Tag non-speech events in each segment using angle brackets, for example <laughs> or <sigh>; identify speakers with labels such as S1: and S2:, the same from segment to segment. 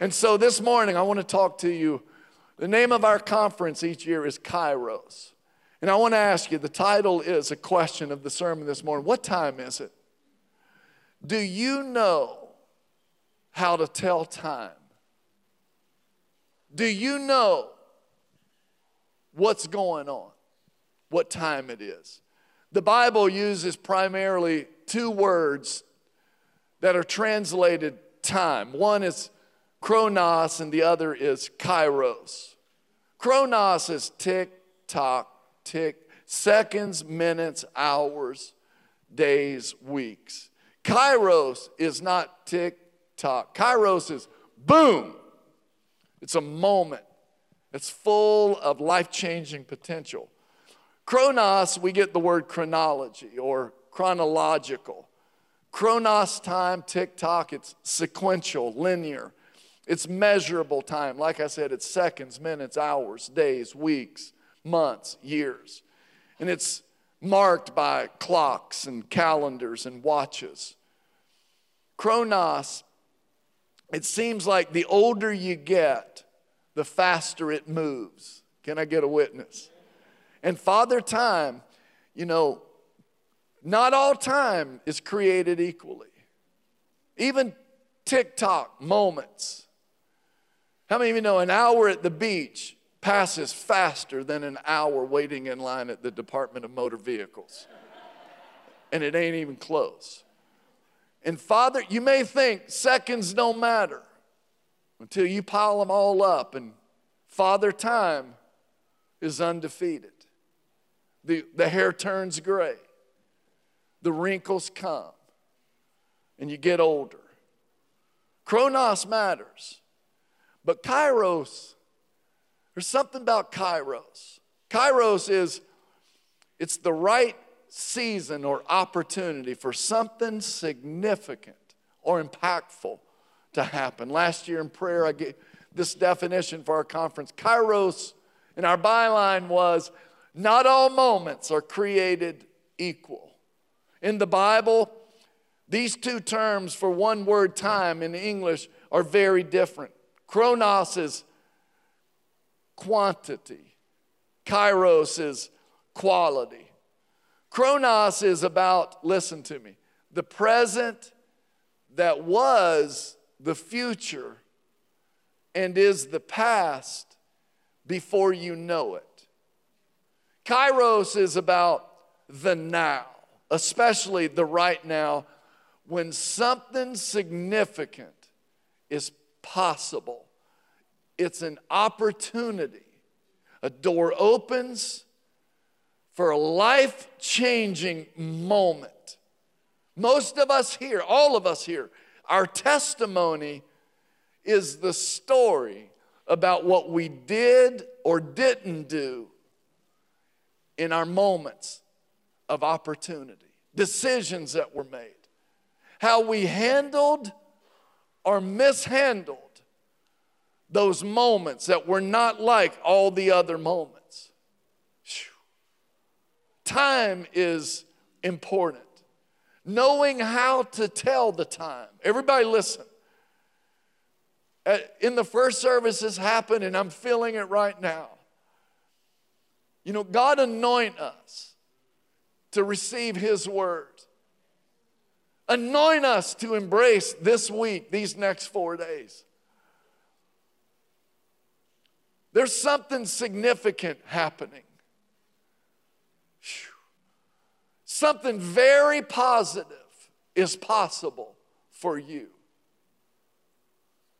S1: And so this morning, I want to talk to you. The name of our conference each year is Kairos. And I want to ask you the title is a question of the sermon this morning. What time is it? Do you know how to tell time? Do you know what's going on? What time it is? The Bible uses primarily two words that are translated time. One is chronos and the other is kairos. Chronos is tick tock, tick, seconds, minutes, hours, days, weeks. Kairos is not tick tock. Kairos is boom. It's a moment. It's full of life changing potential. Chronos, we get the word chronology or chronological. Chronos time, tick tock, it's sequential, linear. It's measurable time. Like I said, it's seconds, minutes, hours, days, weeks, months, years. And it's marked by clocks and calendars and watches. Chronos, it seems like the older you get, the faster it moves. Can I get a witness? And Father Time, you know, not all time is created equally. Even tick tock moments. How many of you know an hour at the beach passes faster than an hour waiting in line at the Department of Motor Vehicles? And it ain't even close. And Father, you may think seconds don't matter until you pile them all up, and Father Time is undefeated. The, the hair turns gray, the wrinkles come, and you get older. Chronos matters, but Kairos, there's something about Kairos. Kairos is it's the right season or opportunity for something significant or impactful to happen. Last year in prayer, I gave this definition for our conference. Kairos in our byline was not all moments are created equal. In the Bible, these two terms for one word time in English are very different. Chronos is quantity, kairos is quality. Chronos is about, listen to me, the present that was the future and is the past before you know it. Kairos is about the now, especially the right now, when something significant is possible. It's an opportunity. A door opens for a life changing moment. Most of us here, all of us here, our testimony is the story about what we did or didn't do in our moments of opportunity, decisions that were made, how we handled or mishandled those moments that were not like all the other moments. Time is important. Knowing how to tell the time. Everybody, listen. Uh, in the first service, this happened, and I'm feeling it right now. You know, God anoint us to receive His word. Anoint us to embrace this week, these next four days. There's something significant happening. Something very positive is possible for you.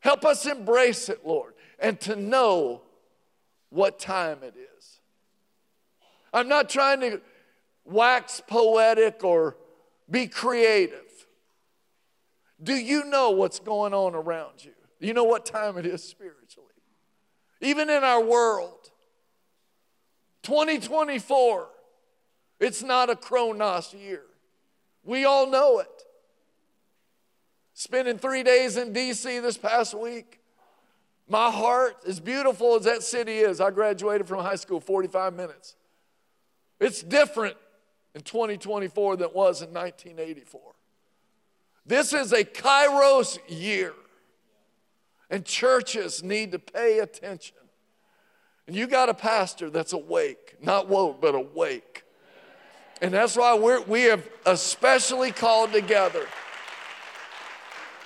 S1: Help us embrace it, Lord, and to know what time it is. I'm not trying to wax poetic or be creative. Do you know what's going on around you? Do you know what time it is spiritually? Even in our world, 2024 it's not a Chronos year. We all know it. Spending three days in DC this past week, my heart, as beautiful as that city is, I graduated from high school 45 minutes. It's different in 2024 than it was in 1984. This is a Kairos year. And churches need to pay attention. And you got a pastor that's awake, not woke, but awake. And that's why we're, we have especially called together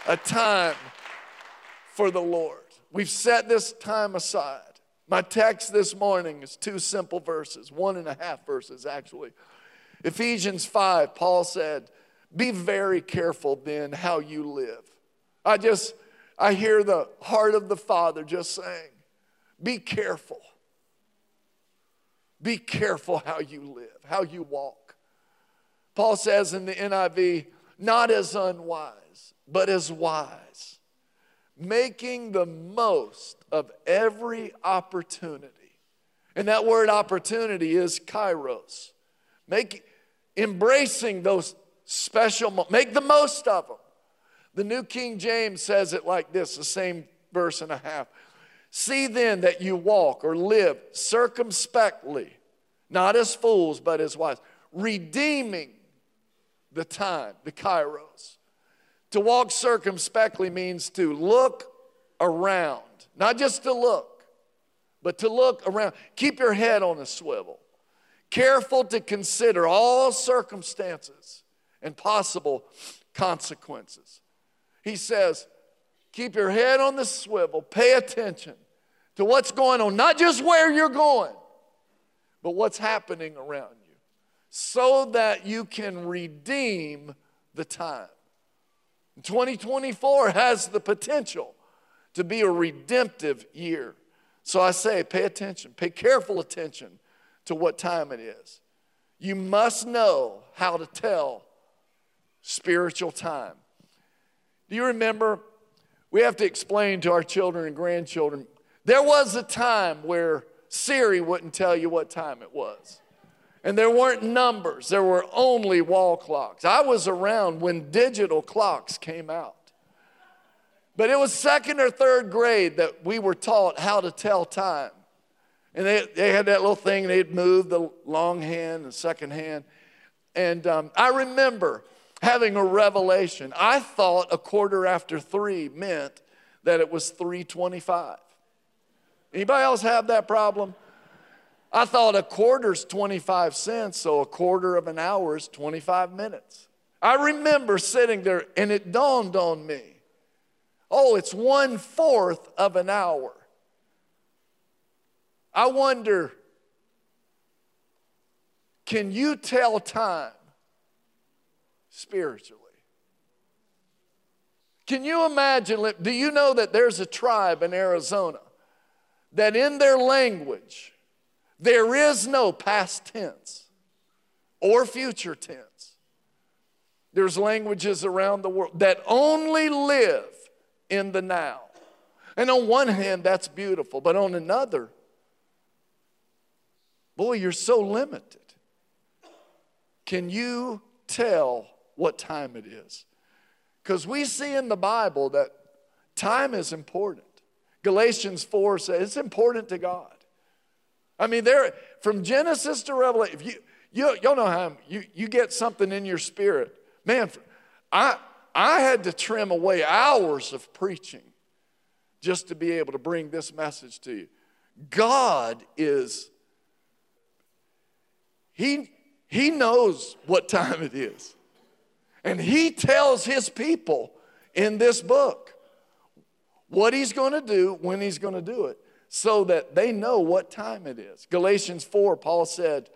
S1: a time for the Lord. We've set this time aside. My text this morning is two simple verses, one and a half verses actually. Ephesians 5, Paul said, Be very careful then how you live. I just, I hear the heart of the Father just saying, Be careful. Be careful how you live, how you walk. Paul says in the NIV, not as unwise, but as wise, making the most of every opportunity. And that word opportunity is kairos. Make, embracing those special, make the most of them. The New King James says it like this, the same verse and a half. See then that you walk or live circumspectly, not as fools, but as wise, redeeming the time, the kairos. To walk circumspectly means to look around, not just to look, but to look around. Keep your head on a swivel careful to consider all circumstances and possible consequences. He says, keep your head on the swivel, pay attention to what's going on, not just where you're going, but what's happening around you, so that you can redeem the time. 2024 has the potential to be a redemptive year. So I say, pay attention, pay careful attention to what time it is. You must know how to tell spiritual time. Do you remember? We have to explain to our children and grandchildren. There was a time where Siri wouldn't tell you what time it was. And there weren't numbers, there were only wall clocks. I was around when digital clocks came out. But it was second or third grade that we were taught how to tell time. And they, they had that little thing, they'd move the long hand and second hand. And um, I remember having a revelation. I thought a quarter after three meant that it was 325. Anybody else have that problem? I thought a quarter's 25 cents, so a quarter of an hour is 25 minutes. I remember sitting there and it dawned on me oh, it's one fourth of an hour. I wonder can you tell time spiritually? Can you imagine? Do you know that there's a tribe in Arizona that in their language there is no past tense or future tense? There's languages around the world that only live in the now. And on one hand, that's beautiful, but on another, Boy, you're so limited. Can you tell what time it is? Because we see in the Bible that time is important. Galatians 4 says it's important to God. I mean, there from Genesis to Revelation, you, you y'all know how you, you get something in your spirit. Man, I I had to trim away hours of preaching just to be able to bring this message to you. God is he, he knows what time it is. And he tells his people in this book what he's going to do when he's going to do it so that they know what time it is. Galatians 4, Paul said,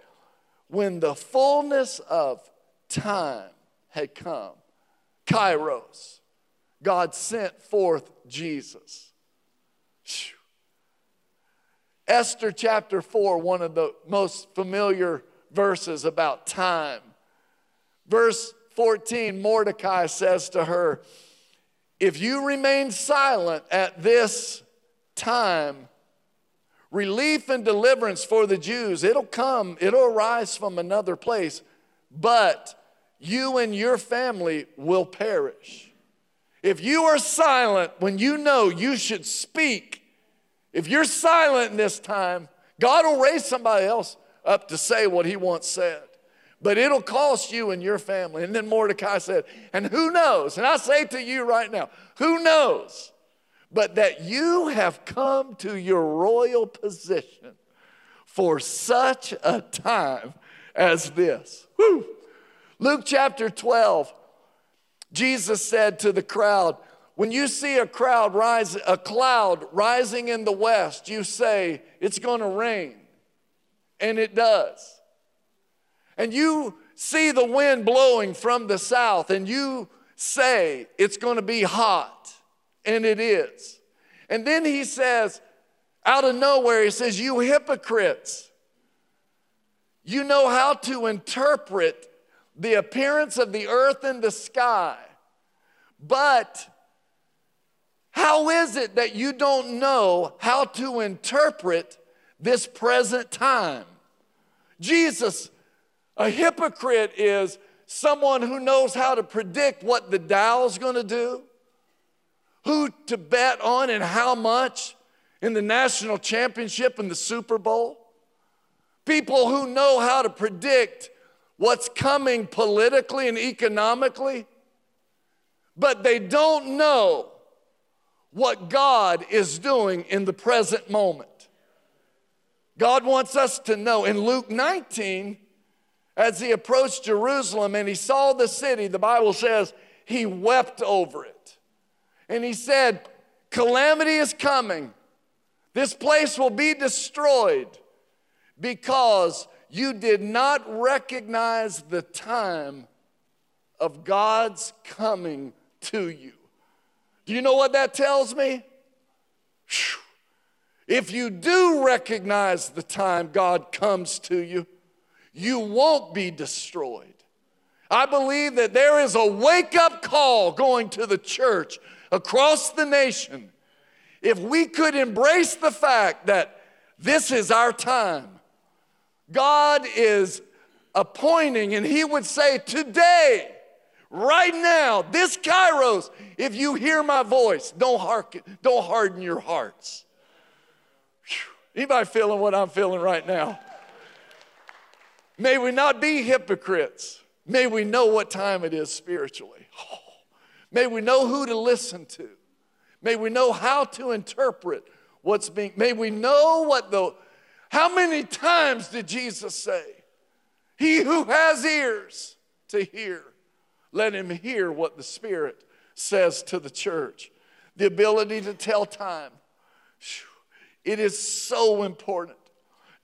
S1: When the fullness of time had come, Kairos, God sent forth Jesus. Esther chapter 4, one of the most familiar verses about time. Verse 14 Mordecai says to her, If you remain silent at this time, relief and deliverance for the Jews, it'll come, it'll arise from another place, but you and your family will perish. If you are silent when you know you should speak, if you're silent in this time, God will raise somebody else up to say what he once said. But it'll cost you and your family. And then Mordecai said, And who knows? And I say to you right now, who knows but that you have come to your royal position for such a time as this. Luke chapter 12, Jesus said to the crowd, when you see a crowd rise, a cloud rising in the west, you say, it's gonna rain. And it does. And you see the wind blowing from the south, and you say, it's gonna be hot. And it is. And then he says, out of nowhere, he says, You hypocrites, you know how to interpret the appearance of the earth and the sky, but how is it that you don't know how to interpret this present time? Jesus, a hypocrite, is someone who knows how to predict what the Dow's gonna do, who to bet on and how much in the national championship and the Super Bowl. People who know how to predict what's coming politically and economically, but they don't know what God is doing in the present moment. God wants us to know. In Luke 19, as he approached Jerusalem and he saw the city, the Bible says he wept over it. And he said, Calamity is coming. This place will be destroyed because you did not recognize the time of God's coming to you. Do you know what that tells me? If you do recognize the time God comes to you, you won't be destroyed. I believe that there is a wake up call going to the church across the nation. If we could embrace the fact that this is our time, God is appointing, and He would say, Today, right now, this kairos, if you hear my voice, don't hearken, don't harden your hearts. Whew. Anybody feeling what I'm feeling right now? May we not be hypocrites. May we know what time it is spiritually. Oh, <sighs> may we know who to listen to. May we know how to interpret what's being, may we know what the, how many times did Jesus say, He who has ears to hear, let him hear what the Spirit says to the church. The ability to tell time. It is so important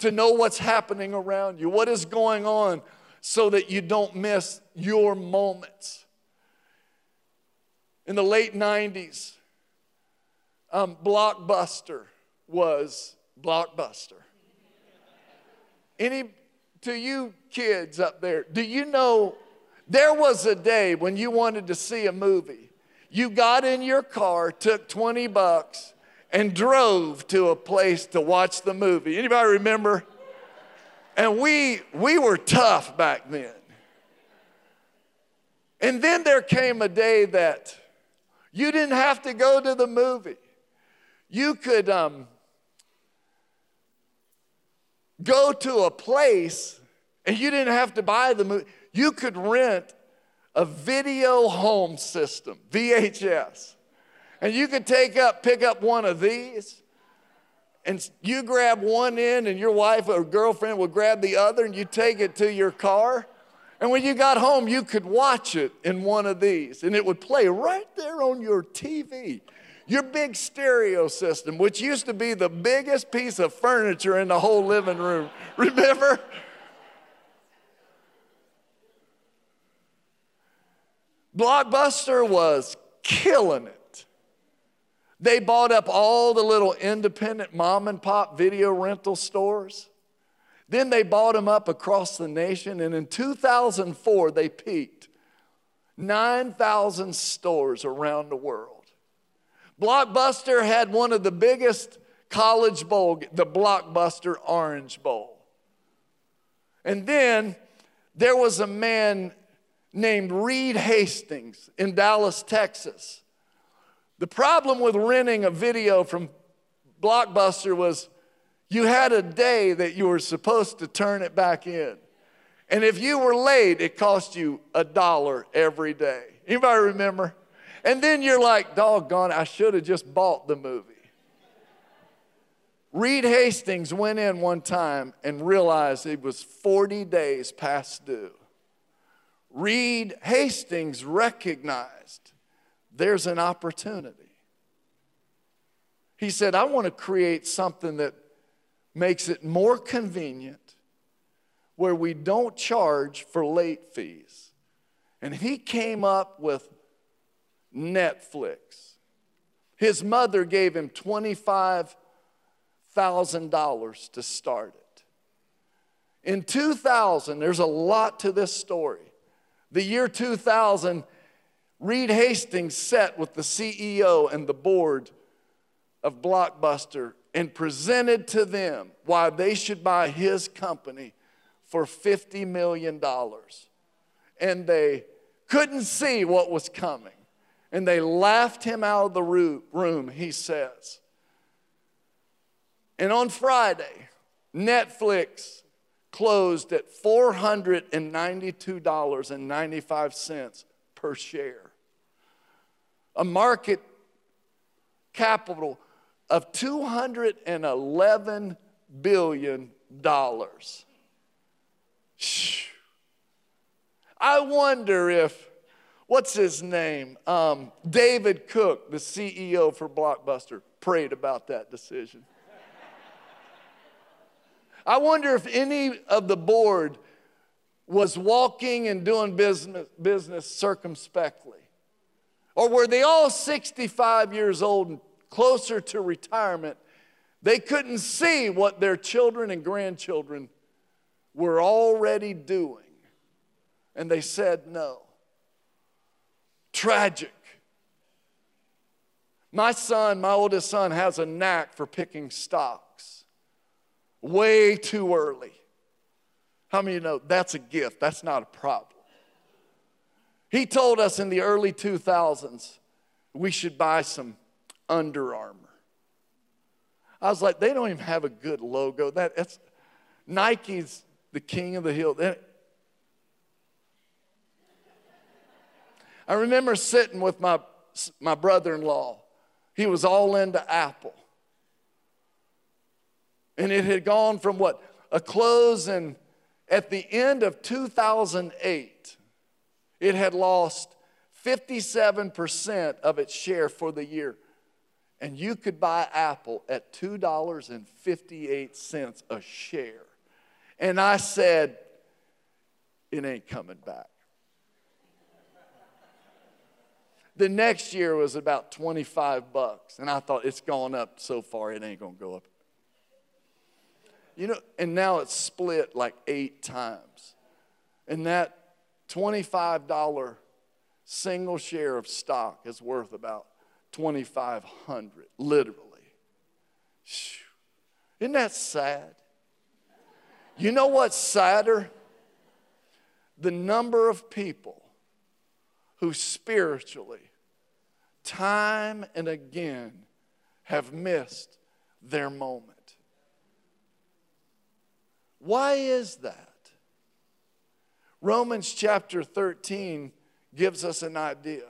S1: to know what's happening around you, what is going on, so that you don't miss your moments. In the late 90s, um, Blockbuster was Blockbuster. Any to you kids up there, do you know there was a day when you wanted to see a movie. You got in your car, took 20 bucks, and drove to a place to watch the movie. Anybody remember? And we we were tough back then. And then there came a day that you didn't have to go to the movie. You could um, go to a place and you didn't have to buy the movie you could rent a video home system, VHS. And you could take up, pick up one of these, and you grab one end, and your wife or girlfriend would grab the other, and you take it to your car. And when you got home, you could watch it in one of these, and it would play right there on your TV. Your big stereo system, which used to be the biggest piece of furniture in the whole living room. <laughs> Remember? Blockbuster was killing it. They bought up all the little independent mom and pop video rental stores. Then they bought them up across the nation, and in 2004, they peaked 9,000 stores around the world. Blockbuster had one of the biggest college bowl, the Blockbuster Orange Bowl. And then there was a man named Reed Hastings in Dallas, Texas. The problem with renting a video from Blockbuster was you had a day that you were supposed to turn it back in. And if you were late, it cost you a dollar every day. Anybody remember? And then you're like, doggone, I should have just bought the movie. Reed Hastings went in one time and realized it was 40 days past due. Reed Hastings recognized there's an opportunity. He said, I want to create something that makes it more convenient where we don't charge for late fees. And he came up with Netflix. His mother gave him $25,000 to start it. In 2000, there's a lot to this story. The year 2000, Reed Hastings sat with the CEO and the board of Blockbuster and presented to them why they should buy his company for $50 million. And they couldn't see what was coming. And they laughed him out of the room, he says. And on Friday, Netflix closed at $492.95 per share. A market capital of $211 billion. I wonder if, what's his name? Um, David Cook, the CEO for Blockbuster, prayed about that decision. I wonder if any of the board was walking and doing business, business circumspectly. Or were they all 65 years old and closer to retirement, they couldn't see what their children and grandchildren were already doing. And they said no. Tragic. My son, my oldest son, has a knack for picking stocks way too early. How many you know that's a gift? That's not a problem. He told us in the early 2000s we should buy some under Armour. I was like, they don't even have a good logo. That, that's Nike's the king of the hill. I remember sitting with my, my brother in law. He was all into Apple. And it had gone from what? A close and at the end of 2008, it had lost 57% of its share for the year and you could buy Apple at $2.58 a share. And I said, it ain't coming back. The next year was about 25 bucks, and I thought it's gone up so far, it ain't gonna go up. You know, and now it's split like eight times. And that $25 single share of stock is worth about 2,500, literally. Isn't that sad? You know what's sadder? The number of people who spiritually, time and again, have missed their moment. Why is that? Romans chapter 13 gives us an idea.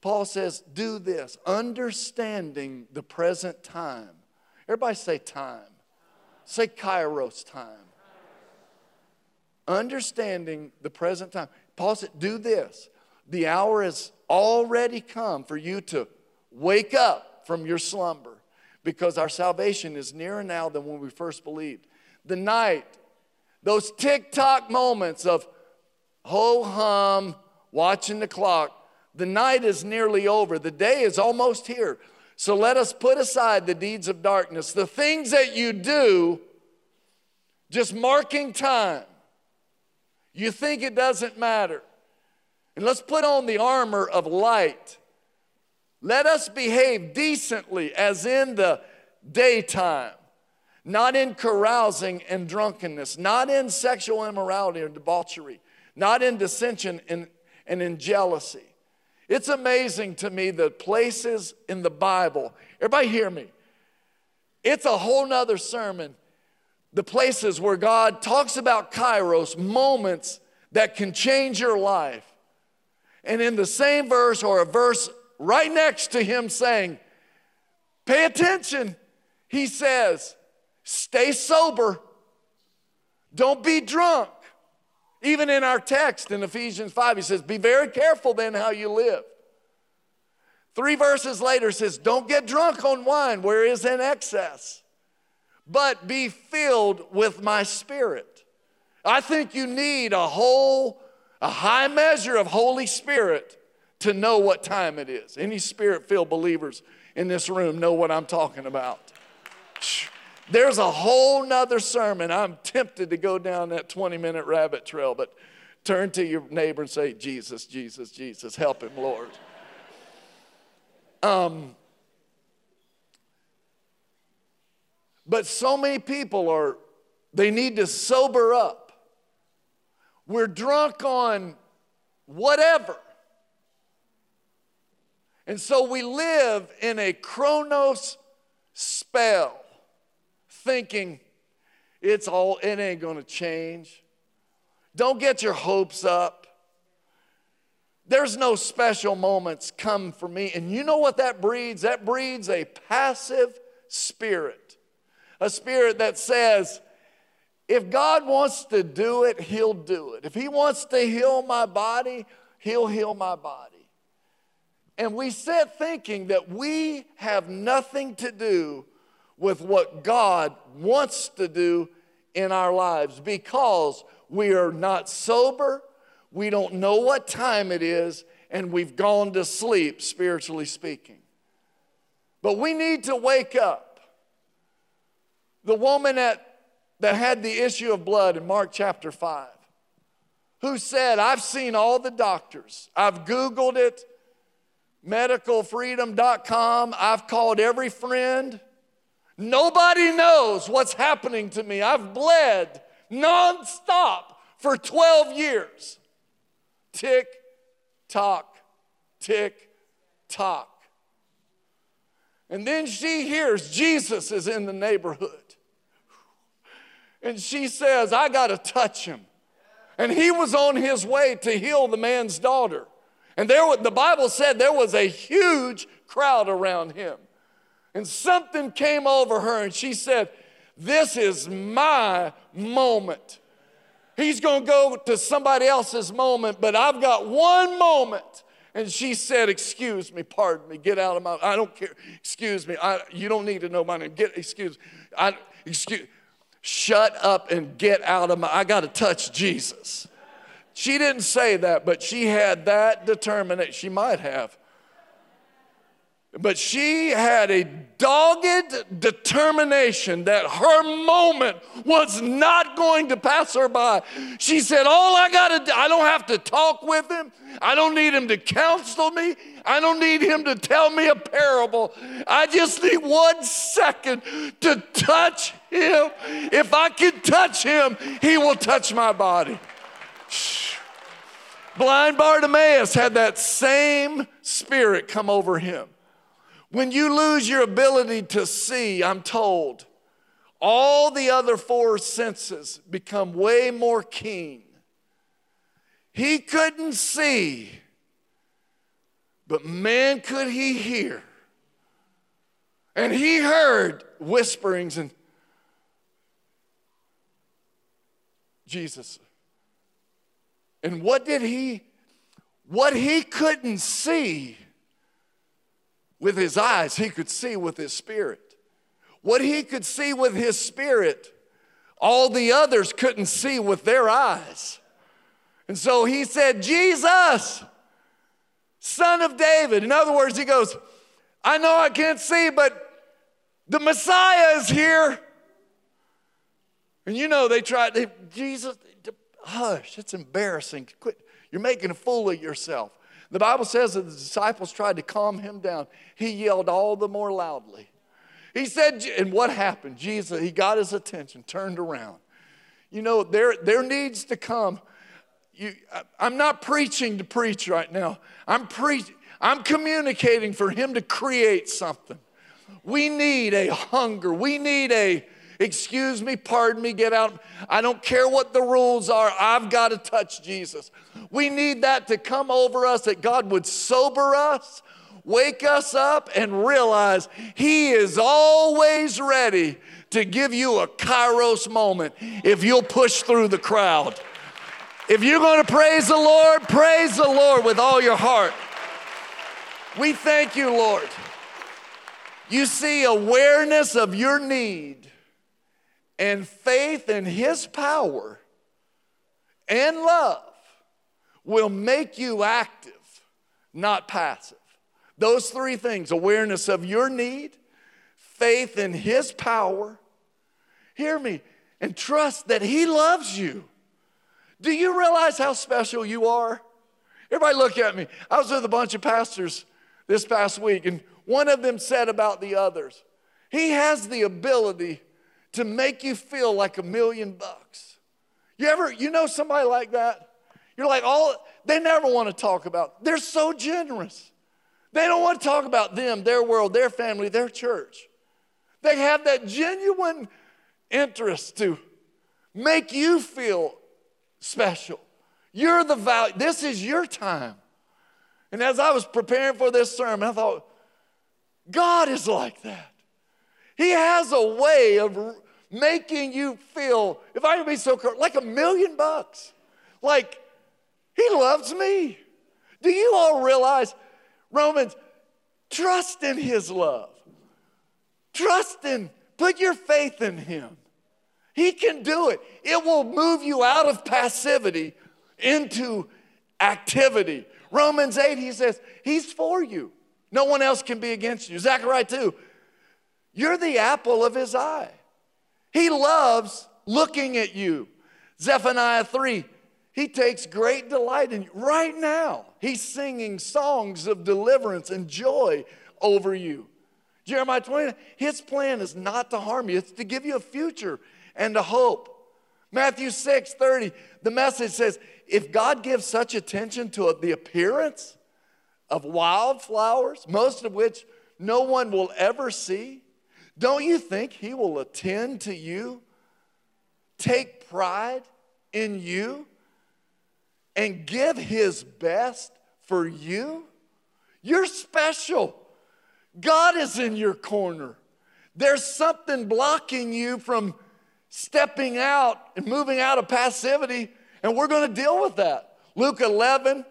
S1: Paul says, do this, understanding the present time. Everybody say time. Say kairos time. Understanding the present time. Paul said, do this. The hour has already come for you to wake up from your slumber because our salvation is nearer now than when we first believed. The night, those tick tock moments of ho hum, watching the clock, the night is nearly over, the day is almost here. So let us put aside the deeds of darkness, the things that you do, just marking time. You think it doesn't matter. And let's put on the armor of light. Let us behave decently as in the daytime, not in carousing and drunkenness, not in sexual immorality or debauchery, not in dissension and, and in jealousy. It's amazing to me the places in the Bible, everybody hear me. It's a whole nother sermon. The places where God talks about kairos, moments that can change your life. And in the same verse or a verse right next to him saying, Pay attention, he says, Stay sober, don't be drunk. Even in our text in Ephesians 5, he says, Be very careful then how you live. Three verses later says, Don't get drunk on wine where is in excess, but be filled with my spirit. I think you need a whole, a high measure of Holy Spirit to know what time it is. Any spirit filled believers in this room know what I'm talking about. There's a whole nother sermon. I'm tempted to go down that 20 minute rabbit trail, but turn to your neighbor and say, Jesus, Jesus, Jesus, help him, Lord. Um, but so many people are, they need to sober up. We're drunk on whatever. And so we live in a chronos spell, thinking it's all, it ain't gonna change. Don't get your hopes up. There's no special moments come for me. And you know what that breeds? That breeds a passive spirit. A spirit that says, if God wants to do it, He'll do it. If He wants to heal my body, He'll heal my body. And we sit thinking that we have nothing to do with what God wants to do in our lives because we are not sober, we don't know what time it is, and we've gone to sleep, spiritually speaking. But we need to wake up. The woman that, that had the issue of blood in Mark chapter 5, who said, I've seen all the doctors, I've Googled it, medicalfreedom.com, I've called every friend. Nobody knows what's happening to me. I've bled nonstop for 12 years. Tick, tock, tick, tock. And then she hears Jesus is in the neighborhood. And she says, I got to touch him. And he was on his way to heal the man's daughter. And there, the Bible said there was a huge crowd around him. And something came over her, and she said, This is my moment. He's going to go to somebody else's moment, but I've got one moment. And she said, Excuse me, pardon me, get out of my, I don't care, excuse me, I, you don't need to know my name, get, excuse, I, excuse, shut up and get out of my, I got to touch Jesus. She didn't say that, but she had that determination. She might have. But she had a dogged determination that her moment was not going to pass her by. She said, All I got to do, I don't have to talk with him. I don't need him to counsel me. I don't need him to tell me a parable. I just need one second to touch him. If I can touch him, he will touch my body. Blind Bartimaeus had that same spirit come over him. When you lose your ability to see, I'm told, all the other four senses become way more keen. He couldn't see, but man, could he hear. And he heard whisperings and Jesus, and what did he, what he couldn't see with his eyes, he could see with his spirit. What he could see with his spirit, all the others couldn't see with their eyes. And so he said, Jesus, son of David. In other words, he goes, I know I can't see, but the Messiah is here. And you know, they tried, they, Jesus, Hush, it's embarrassing. Quit. You're making a fool of yourself. The Bible says that the disciples tried to calm him down. He yelled all the more loudly. He said, and what happened? Jesus, he got his attention, turned around. You know, there, there needs to come. You, I'm not preaching to preach right now. I'm preaching. I'm communicating for him to create something. We need a hunger. We need a excuse me, pardon me, get out. I don't care what the rules are. I've got to touch Jesus. We need that to come over us, that God would sober us, wake us up, and realize He is always ready to give you a kairos moment if you'll push through the crowd. If you're going to praise the Lord, praise the Lord with all your heart. We thank you, Lord. You see, awareness of your need and faith in His power and love will make you active, not passive. Those three things awareness of your need, faith in His power, hear me, and trust that He loves you. Do you realize how special you are? Everybody, look at me. I was with a bunch of pastors this past week, and one of them said about the others, He has the ability to make you feel like a million bucks. You ever, you know somebody like that? You're like, all, they never want to talk about, they're so generous. They don't want to talk about them, their world, their family, their church. They have that genuine interest to make you feel special. You're the value. This is your time. And as I was preparing for this sermon, I thought, God is like that. He has a way of making you feel, if I can be so like a million bucks. Like, He loves me. Do you all realize, Romans, trust in His love? Trust in, put your faith in Him. He can do it. It will move you out of passivity into activity. Romans 8, he says, He's for you. No one else can be against you. Zechariah 2, you're the apple of His eye. He loves looking at you. Zephaniah 3, he takes great delight in you. Right now, he's singing songs of deliverance and joy over you. Jeremiah 20, his plan is not to harm you, it's to give you a future and a hope. Matthew 6, 30, the message says, if God gives such attention to the appearance of wildflowers, most of which no one will ever see, don't you think He will attend to you, take pride in you, and give His best for you? You're special. God is in your corner. There's something blocking you from stepping out and moving out of passivity, and we're going to deal with that. Luke 11,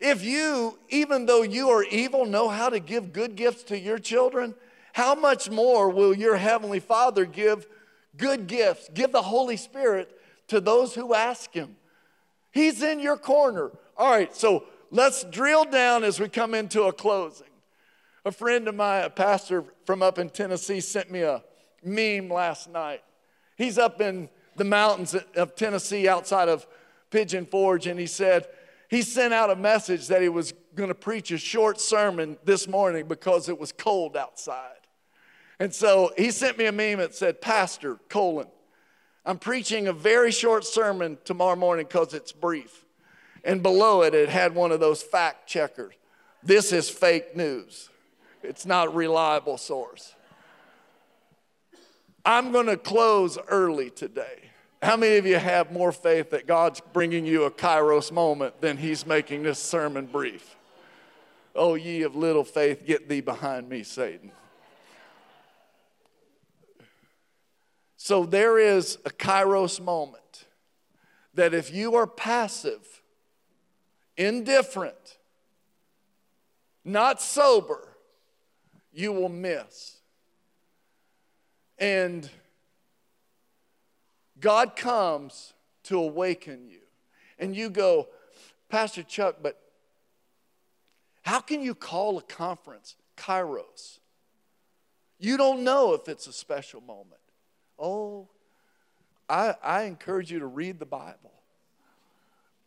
S1: if you, even though you are evil, know how to give good gifts to your children, how much more will your Heavenly Father give good gifts, give the Holy Spirit to those who ask Him? He's in your corner. All right, so let's drill down as we come into a closing. A friend of mine, a pastor from up in Tennessee, sent me a meme last night. He's up in the mountains of Tennessee outside of Pigeon Forge, and he said, he sent out a message that he was going to preach a short sermon this morning because it was cold outside. And so he sent me a meme that said, Pastor, colon, I'm preaching a very short sermon tomorrow morning because it's brief. And below it, it had one of those fact checkers. This is fake news. It's not a reliable source. I'm going to close early today. How many of you have more faith that God's bringing you a kairos moment than He's making this sermon brief? Oh, ye of little faith, get thee behind me, Satan. So there is a kairos moment that if you are passive, indifferent, not sober, you will miss. And God comes to awaken you. And you go, Pastor Chuck, but how can you call a conference Kairos? You don't know if it's a special moment. Oh, I, I encourage you to read the Bible.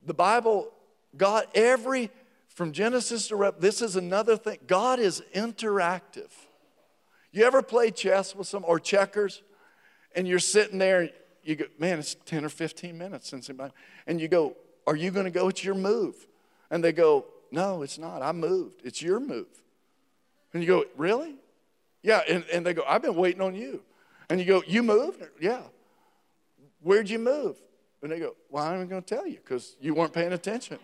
S1: The Bible, God, every, from Genesis to Rep, this is another thing. God is interactive. You ever play chess with some, or checkers, and you're sitting there, you go, man, it's 10 or 15 minutes since anybody, and you go, are you going to go? It's your move. And they go, no, it's not. I moved. It's your move. And you go, really? Yeah. And, and they go, I've been waiting on you. And you go, You moved? Yeah. Where'd you move? And they go, Well, I'm going to tell you because you weren't paying attention.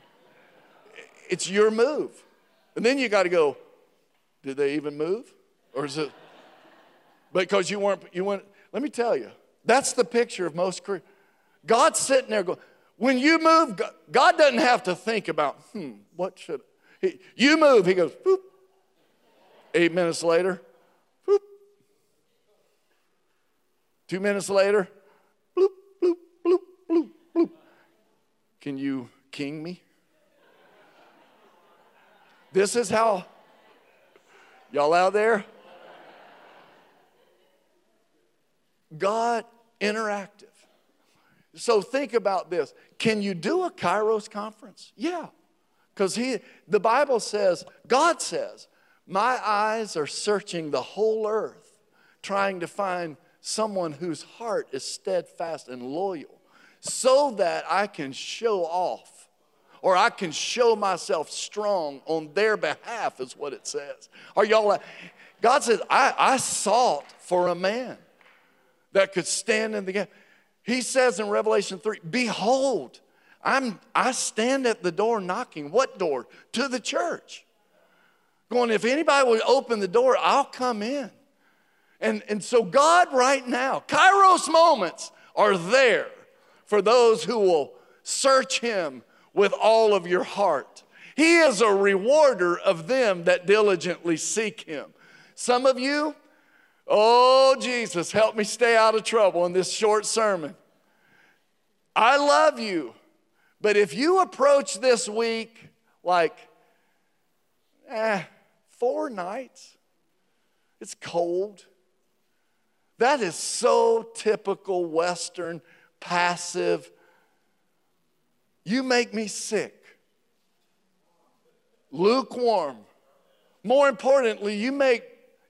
S1: It's your move. And then you got to go, Did they even move? Or is it <laughs> because you weren't, you went, let me tell you, that's the picture of most Christians. God's sitting there going, when you move, God doesn't have to think about, hmm, what should, he, you move, he goes, boop. Eight minutes later, boop. Two minutes later, bloop, bloop, bloop, bloop, bloop. Can you king me? This is how, y'all out there? God interactive. So think about this. Can you do a Kairos conference? Yeah. Because he the Bible says, God says, my eyes are searching the whole earth, trying to find someone whose heart is steadfast and loyal, so that I can show off or I can show myself strong on their behalf, is what it says. Are y'all like, God says, I, I sought for a man that could stand in the gap. He says in Revelation 3 Behold, I'm, I stand at the door knocking. What door? To the church. Going, if anybody would open the door, I'll come in. And, and so, God, right now, Kairos moments are there for those who will search Him with all of your heart. He is a rewarder of them that diligently seek Him. Some of you, Oh, Jesus, help me stay out of trouble in this short sermon. I love you, but if you approach this week like, eh, four nights, it's cold. That is so typical Western, passive. You make me sick. Lukewarm. More importantly, you make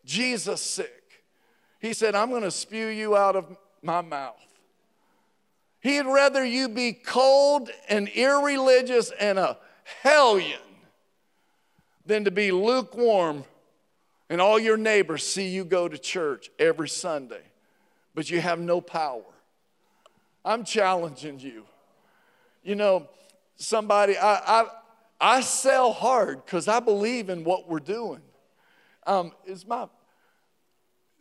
S1: Jesus sick. He said, I'm going to spew you out of my mouth. He'd rather you be cold and irreligious and a hellion than to be lukewarm and all your neighbors see you go to church every Sunday, but you have no power. I'm challenging you. You know, somebody, I, I, I sell hard because I believe in what we're doing. Um, is my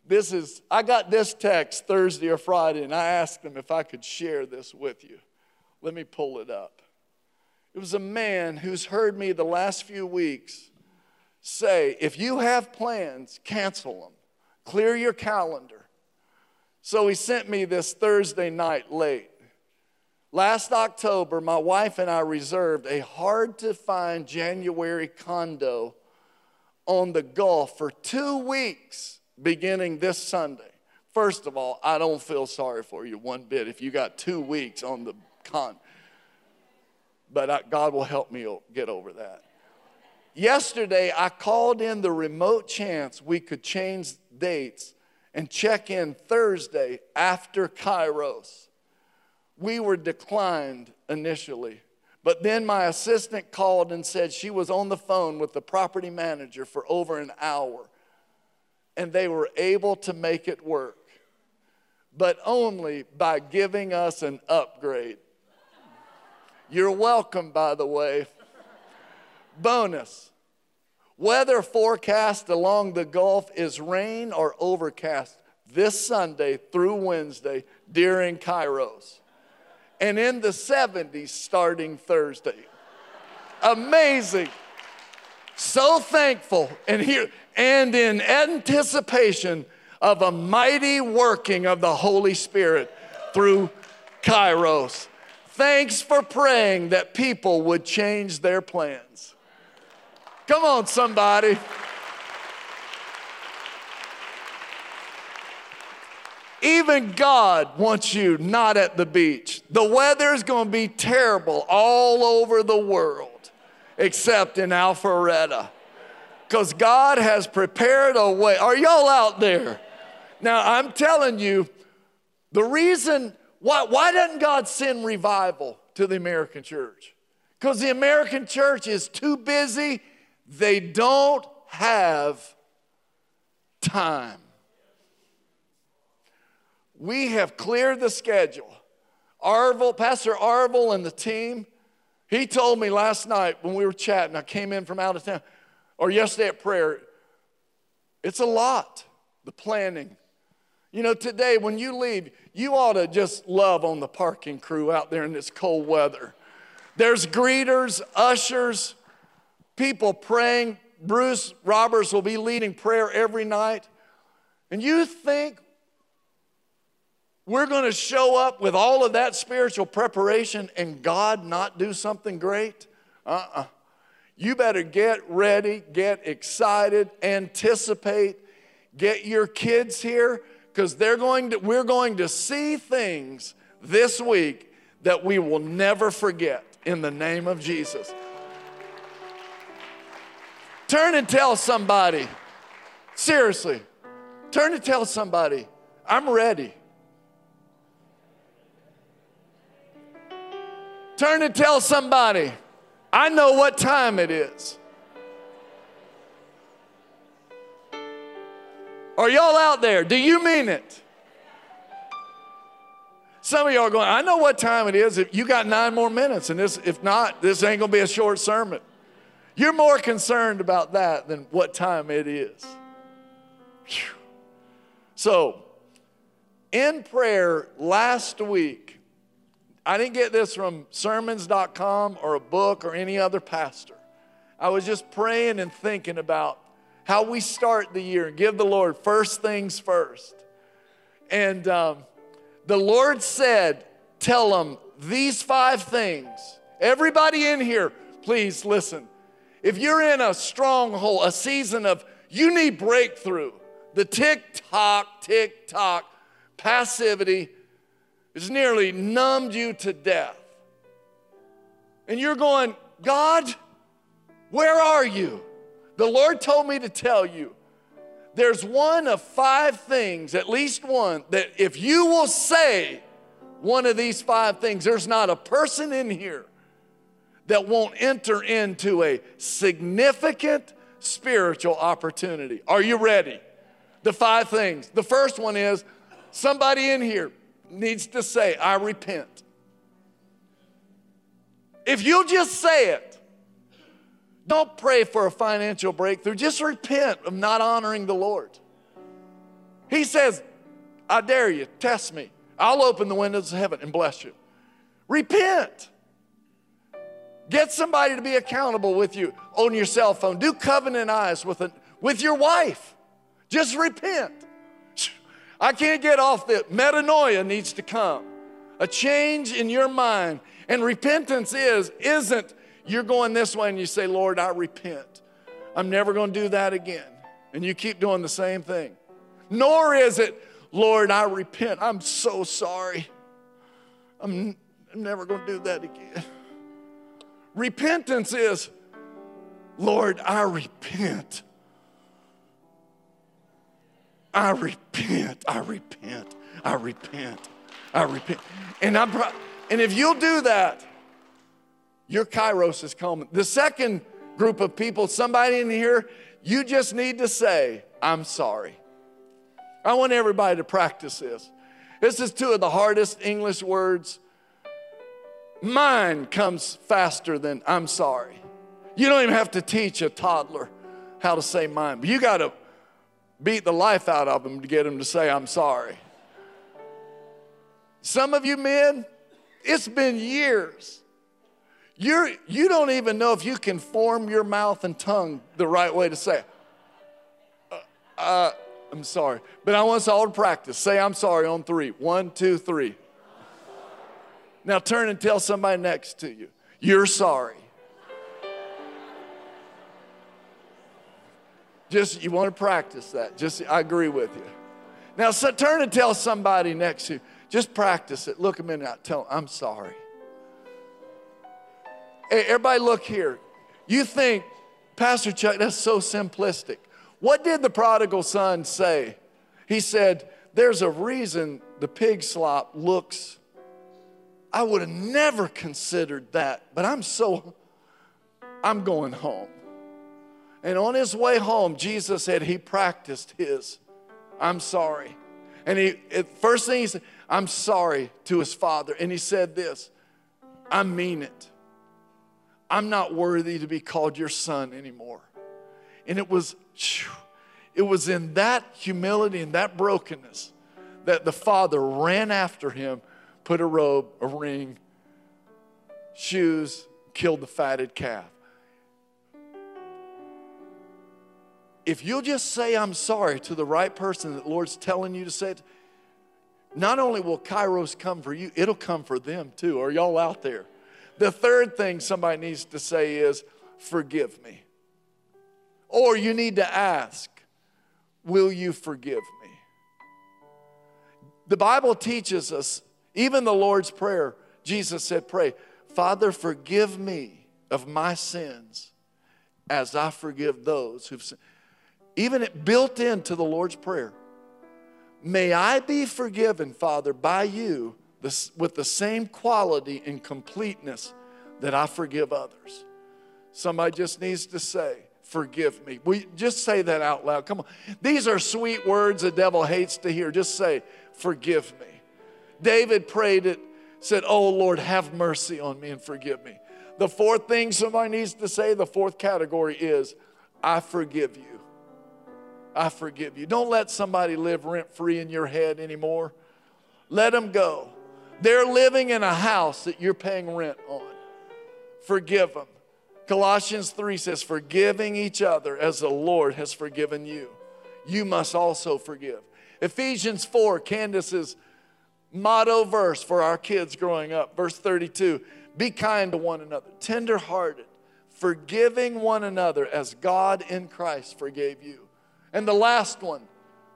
S1: this is, I got this text Thursday or Friday, and I asked them if I could share this with you. Let me pull it up. It was a man who's heard me the last few weeks say, if you have plans, cancel them, clear your calendar. So he sent me this Thursday night late. Last October, my wife and I reserved a hard to find January condo on the Gulf for two weeks beginning this Sunday. First of all, I don't feel sorry for you one bit if you got two weeks on the con. But I, God will help me get over that. Yesterday, I called in the remote chance we could change dates and check in Thursday after Kairos. We were declined initially, but then my assistant called and said she was on the phone with the property manager for over an hour and they were able to make it work, but only by giving us an upgrade. You're welcome, by the way. Bonus weather forecast along the Gulf is rain or overcast this Sunday through Wednesday during Kairos, and in the 70s starting Thursday. Amazing. So thankful. And here, and in anticipation of a mighty working of the Holy Spirit through Kairos. Thanks for praying that people would change their plans. Come on, somebody. Even God wants you not at the beach. The weather's going to be terrible all over the world, except in Alpharetta because God has prepared a way. Are y'all out there? Now, I'm telling you, the reason why, why doesn't God send revival to the American church? Because the American church is too busy, they don't have time. We have cleared the schedule. Arville, Pastor Arville and the team, he told me last night when we were chatting, I came in from out of town, or yesterday at prayer, it's a lot, the planning. You know, today when you leave, you ought to just love on the parking crew out there in this cold weather. There's greeters, ushers, people praying. Bruce Roberts will be leading prayer every night. And you think we're going to show up with all of that spiritual preparation and God not do something great? Uh uh-uh. uh You better get ready, get excited, anticipate, get your kids here because they're going to, we're going to see things this week that we will never forget in the name of Jesus. Turn and tell somebody, seriously, turn and tell somebody, I'm ready. Turn and tell somebody, I know what time it is. Are y'all out there? Do you mean it? Some of y'all are going, I know what time it is. If you got nine more minutes, and this, if not, this ain't gonna be a short sermon. You're more concerned about that than what time it is. Whew. So, in prayer last week, I didn't get this from sermons.com or a book or any other pastor. I was just praying and thinking about how we start the year and give the Lord first things first. And um, the Lord said, Tell them these five things. Everybody in here, please listen. If you're in a stronghold, a season of you need breakthrough, the tick tock, tick tock, passivity has nearly numbed you to death. And you're going, God, where are you? The Lord told me to tell you there's one of five things, at least one, that if you will say one of these five things, there's not a person in here that won't enter into a significant spiritual opportunity. Are you ready? The five things. The first one is somebody in here needs to say, I repent. If you'll just say it, don't pray for a financial breakthrough. Just repent of not honoring the Lord. He says, I dare you, test me. I'll open the windows of heaven and bless you. Repent. Get somebody to be accountable with you on your cell phone. Do covenant eyes with, a, with your wife. Just repent. I can't get off the metanoia needs to come. A change in your mind. And repentance is, isn't you're going this way and you say, Lord, I repent. I'm never going to do that again. And you keep doing the same thing. Nor is it, Lord, I repent. I'm so sorry. I'm, I'm never going to do that again. Repentance is, Lord, I repent. I repent. I repent. I repent. I repent. And I'm and if you'll do that, your kairos is coming. The second group of people, somebody in here, you just need to say, I'm sorry. I want everybody to practice this. This is two of the hardest English words. Mine comes faster than I'm sorry. You don't even have to teach a toddler how to say mine, but you got to beat the life out of them to get them to say, I'm sorry. Some of you men, it's been years you're, you don't even know if you can form your mouth and tongue the right way to say, uh, uh, I'm sorry. But I want us all to practice. Say, I'm sorry on three. One, two, three. Now turn and tell somebody next to you, you're sorry. Just, you want to practice that. Just, I agree with you. Now, so turn and tell somebody next to you, just practice it. Look a minute. Tell them, I'm sorry. Hey, everybody, look here. You think, Pastor Chuck, that's so simplistic. What did the prodigal son say? He said, There's a reason the pig slop looks. I would have never considered that, but I'm so, I'm going home. And on his way home, Jesus said he practiced his, I'm sorry. And he, first thing he said, I'm sorry to his father. And he said this I mean it. I'm not worthy to be called your son anymore. And it was, it was in that humility and that brokenness that the father ran after him, put a robe, a ring, shoes, killed the fatted calf. If you'll just say, I'm sorry to the right person that the Lord's telling you to say it, not only will Kairos come for you, it'll come for them too. Are y'all out there? The third thing somebody needs to say is, Forgive me. Or you need to ask, Will you forgive me? The Bible teaches us, even the Lord's Prayer, Jesus said, Pray, Father, forgive me of my sins as I forgive those who've sinned. Even it built into the Lord's Prayer. May I be forgiven, Father, by you with the same quality and completeness that I forgive others. Somebody just needs to say, Forgive me. We just say that out loud. Come on. These are sweet words the devil hates to hear. Just say, Forgive me. David prayed it, said, Oh Lord, have mercy on me and forgive me. The fourth thing somebody needs to say, the fourth category is, I forgive you. I forgive you. Don't let somebody live rent free in your head anymore. Let them go. They're living in a house that you're paying rent on. Forgive them. Colossians 3 says, Forgiving each other as the Lord has forgiven you. You must also forgive. Ephesians 4, Candace's motto verse for our kids growing up, verse 32 Be kind to one another, tenderhearted, forgiving one another as God in Christ forgave you. And the last one,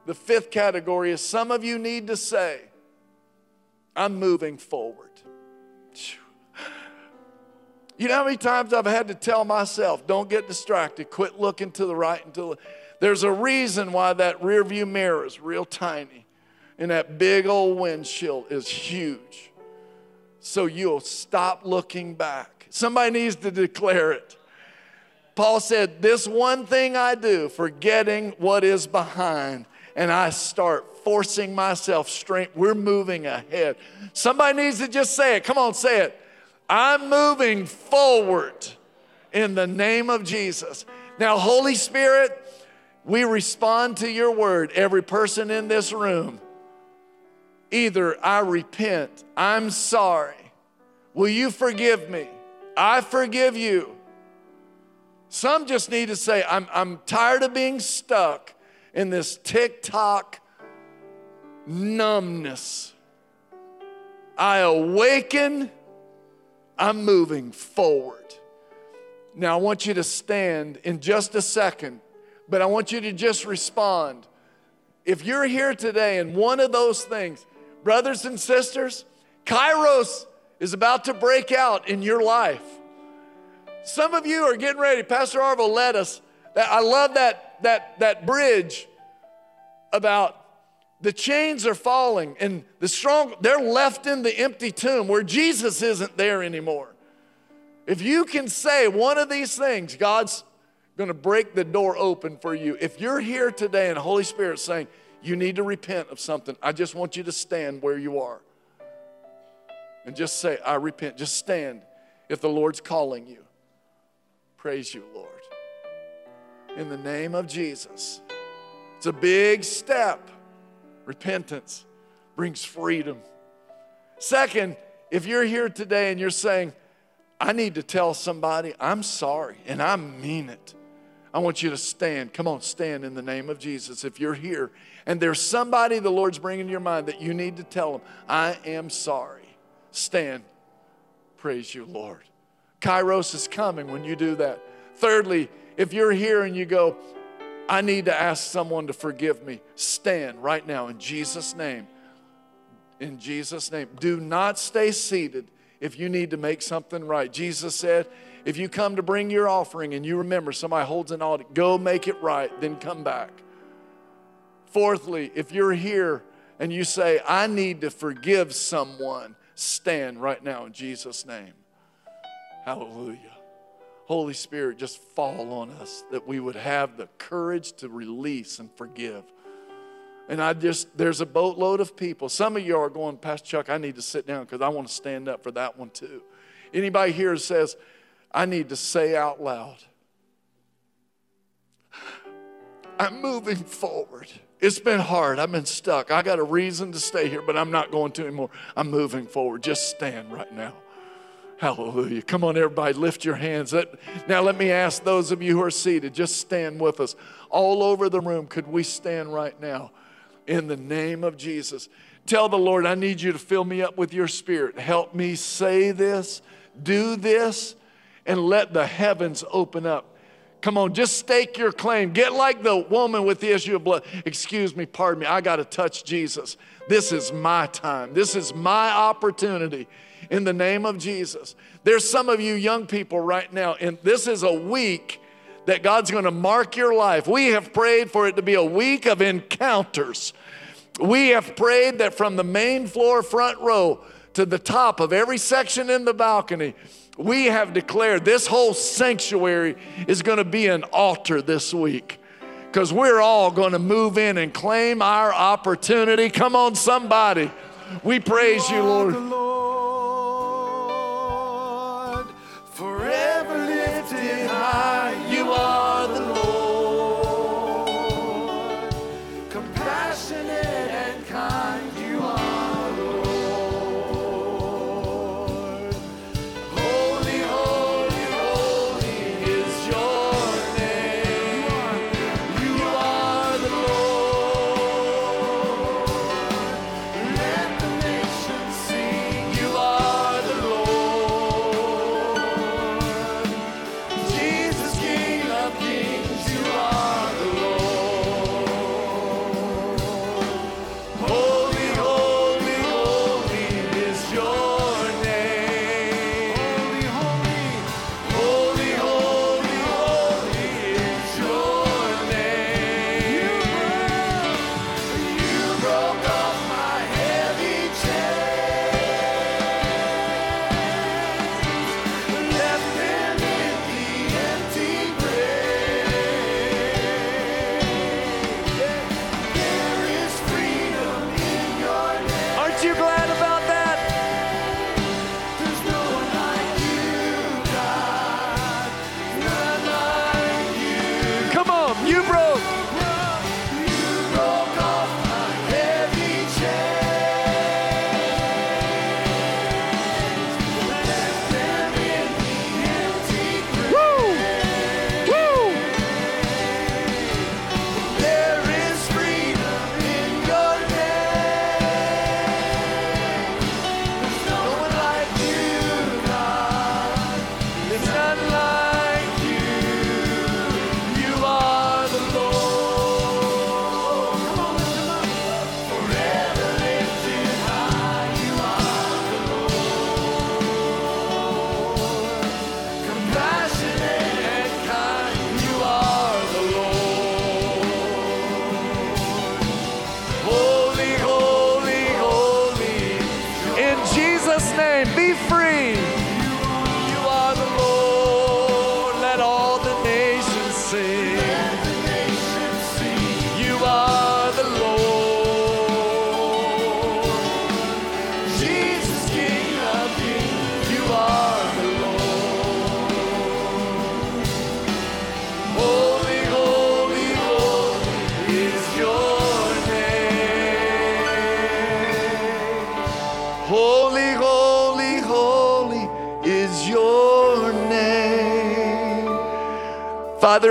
S1: the fifth category, is some of you need to say, I'm moving forward. You know how many times I've had to tell myself, don't get distracted, quit looking to the right until there's a reason why that rear view mirror is real tiny and that big old windshield is huge. So you'll stop looking back. Somebody needs to declare it. Paul said, This one thing I do, forgetting what is behind, and I start forcing myself straight. We're moving ahead. Somebody needs to just say it. Come on, say it. I'm moving forward in the name of Jesus. Now, Holy Spirit, we respond to your word. Every person in this room, either I repent, I'm sorry. Will you forgive me? I forgive you. Some just need to say, I'm, I'm tired of being stuck in this TikTok numbness. I awaken, I'm moving forward. Now, I want you to stand in just a second, but I want you to just respond. If you're here today and one of those things, brothers and sisters, Kairos is about to break out in your life. Some of you are getting ready. Pastor Arvo led us. I love that, that, that bridge about the chains are falling and the strong, they're left in the empty tomb where Jesus isn't there anymore. If you can say one of these things, God's going to break the door open for you. If you're here today and Holy Spirit saying, you need to repent of something, I just want you to stand where you are and just say, I repent. Just stand if the Lord's calling you. Praise you, Lord. In the name of Jesus. It's a big step. Repentance brings freedom. Second, if you're here today and you're saying, I need to tell somebody I'm sorry and I mean it. I want you to stand. Come on, stand in the name of Jesus. If you're here and there's somebody the Lord's bringing to your mind that you need to tell them, I am sorry. Stand. Praise you, Lord. Kairos is coming when you do that. Thirdly, if you're here and you go, I need to ask someone to forgive me, stand right now in Jesus' name. In Jesus' name. Do not stay seated if you need to make something right. Jesus said, if you come to bring your offering and you remember somebody holds an audit, go make it right, then come back. Fourthly, if you're here and you say, I need to forgive someone, stand right now in Jesus' name. Hallelujah. Holy Spirit, just fall on us that we would have the courage to release and forgive. And I just, there's a boatload of people. Some of you are going, Pastor Chuck, I need to sit down because I want to stand up for that one too. Anybody here says, I need to say out loud, I'm moving forward. It's been hard. I've been stuck. I got a reason to stay here, but I'm not going to anymore. I'm moving forward. Just stand right now. Hallelujah. Come on, everybody, lift your hands. Now, let me ask those of you who are seated, just stand with us. All over the room, could we stand right now in the name of Jesus? Tell the Lord, I need you to fill me up with your spirit. Help me say this, do this, and let the heavens open up. Come on, just stake your claim. Get like the woman with the issue of blood. Excuse me, pardon me, I got to touch Jesus. This is my time. This is my opportunity in the name of Jesus. There's some of you young people right now, and this is a week that God's going to mark your life. We have prayed for it to be a week of encounters. We have prayed that from the main floor, front row, to the top of every section in the balcony, we have declared this whole sanctuary is going to be an altar this week because we're all going to move in and claim our opportunity. Come on, somebody. We praise you, Lord.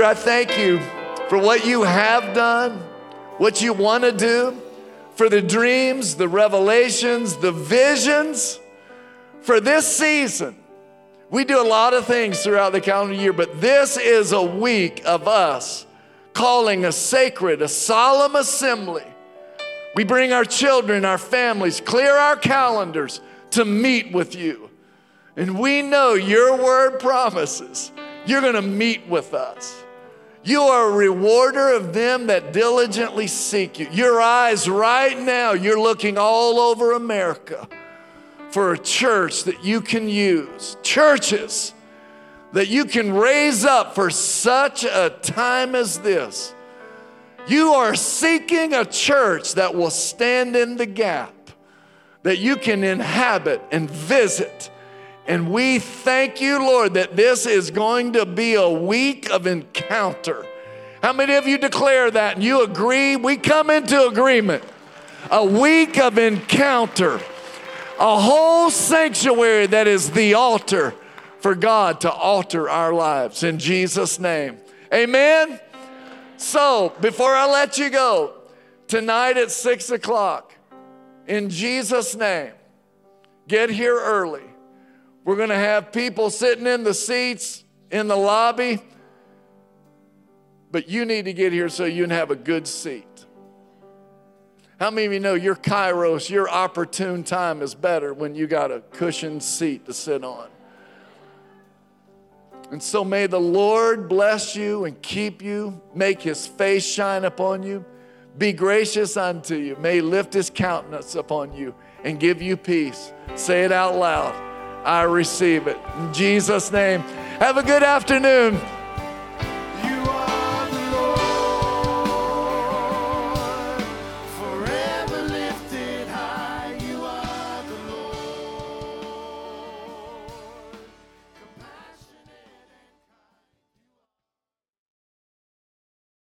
S1: I thank you for what you have done, what you want to do, for the dreams, the revelations, the visions for this season. We do a lot of things throughout the calendar year, but this is a week of us calling a sacred, a solemn assembly. We bring our children, our families, clear our calendars to meet with you. And we know your word promises you're going to meet with us. You are a rewarder of them that diligently seek you. Your eyes right now, you're looking all over America for a church that you can use, churches that you can raise up for such a time as this. You are seeking a church that will stand in the gap, that you can inhabit and visit. And we thank you, Lord, that this is going to be a week of encounter. How many of you declare that and you agree? We come into agreement. A week of encounter, a whole sanctuary that is the altar for God to alter our lives in Jesus' name. Amen. So, before I let you go, tonight at six o'clock, in Jesus' name, get here early. We're going to have people sitting in the seats in the lobby, but you need to get here so you can have a good seat. How many of you know your kairos, your opportune time is better when you got a cushioned seat to sit on? And so may the Lord bless you and keep you, make his face shine upon you, be gracious unto you, may lift his countenance upon you and give you peace. Say it out loud. I receive it. In Jesus' name. Have a good afternoon.